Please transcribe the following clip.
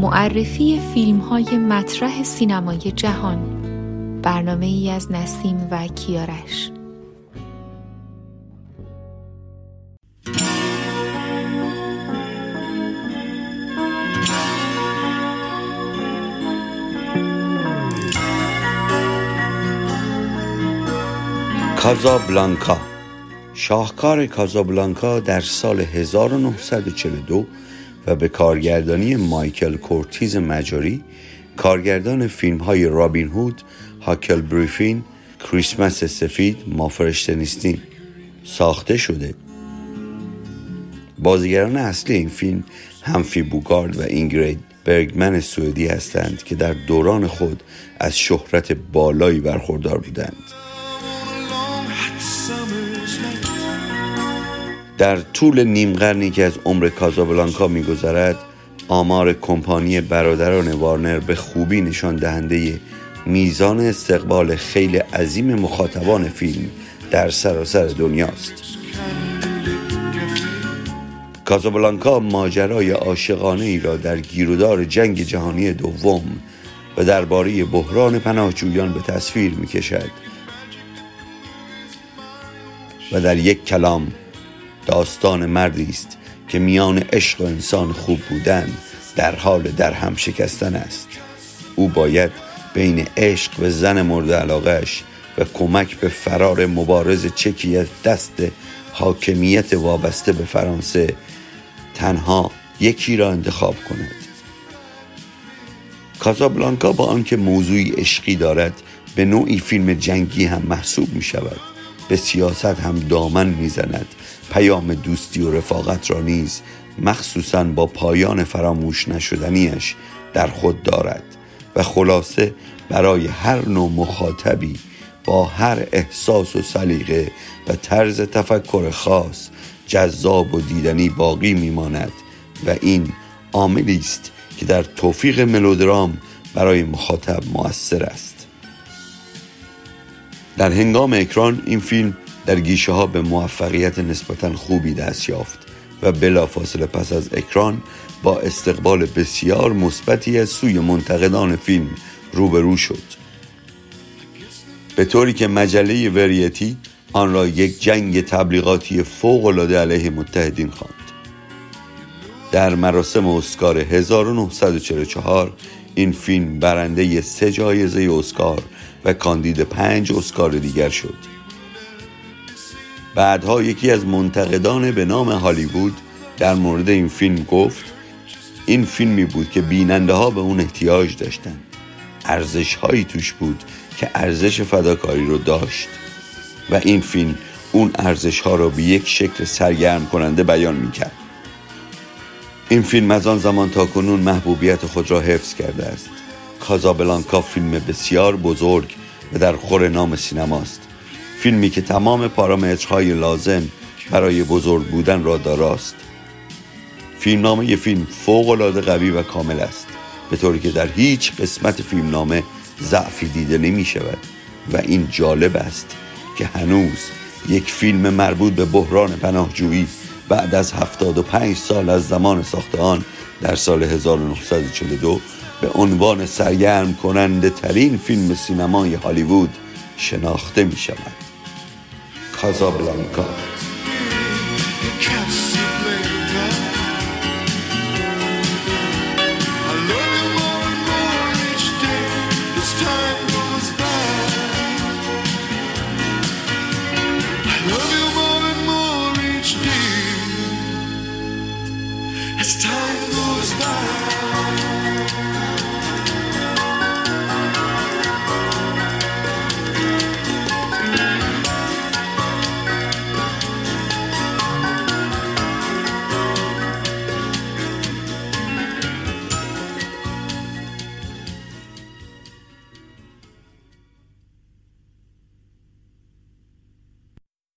معرفی فیلم های مطرح سینمای جهان. برنامه ای از نسیم و کیارش. کازابلانکا. شاهکار کازابلانکا در سال 1942 و به کارگردانی مایکل کورتیز مجاری کارگردان فیلم های رابین هود، هاکل بریفین، کریسمس سفید، ما فرشته نیستیم. ساخته شده. بازیگران اصلی این فیلم همفی بوگارد و اینگرید برگمن سوئدی هستند که در دوران خود از شهرت بالایی برخوردار بودند. در طول نیم قرنی که از عمر کازابلانکا میگذرد آمار کمپانی برادران وارنر به خوبی نشان دهنده میزان استقبال خیلی عظیم مخاطبان فیلم در سراسر دنیاست. کازابلانکا ماجرای عاشقانه ای را در گیرودار جنگ جهانی دوم و درباره بحران پناهجویان به تصویر می کشد و در یک کلام داستان مردی است که میان عشق و انسان خوب بودن در حال در هم شکستن است. او باید بین عشق و زن مورد علاقهش و کمک به فرار مبارز چکی از دست حاکمیت وابسته به فرانسه تنها یکی را انتخاب کند. کازابلانکا با آنکه موضوعی عشقی دارد به نوعی فیلم جنگی هم محسوب می شود به سیاست هم دامن می‌زند. پیام دوستی و رفاقت را نیز مخصوصا با پایان فراموش نشدنیش در خود دارد و خلاصه برای هر نوع مخاطبی با هر احساس و سلیقه و طرز تفکر خاص جذاب و دیدنی باقی میماند و این عاملی است که در توفیق ملودرام برای مخاطب مؤثر است. در هنگام اکران این فیلم در گیشه ها به موفقیت نسبتا خوبی دست یافت و بلافاصله پس از اکران با استقبال بسیار مثبتی از سوی منتقدان فیلم روبرو شد. به طوری که مجله وریتی آن را یک جنگ تبلیغاتی فوق العاده علیه متحدین خواند. در مراسم اسکار 1944 این فیلم برنده سه جایزه اسکار و کاندید پنج اسکار دیگر شد. بعدها یکی از منتقدان به نام هالیوود در مورد این فیلم گفت این فیلمی بود که بیننده ها به اون احتیاج داشتن. ارزش هایی توش بود که ارزش فداکاری رو داشت. و این فیلم اون ارزش ها رو به یک شکل سرگرم کننده بیان می‌کرد. این فیلم از آن زمان تا کنون محبوبیت خود را حفظ کرده است. کازابلانکا فیلم بسیار بزرگ و در خور نام سینماست. فیلمی که تمام پارامترهای لازم برای بزرگ بودن را داراست. فیلمنامه فیلم فوق العاده قوی و کامل است به طوری که در هیچ قسمت فیلمنامه ضعفی دیده نمی شود. و این جالب است که هنوز یک فیلم مربوط به بحران پناهجویی بعد از 75 سال از زمان ساخت آن در سال 1942 به عنوان سرگرم کننده ترین فیلم سینمای هالیوود شناخته می شود کازابلانکا as time goes by.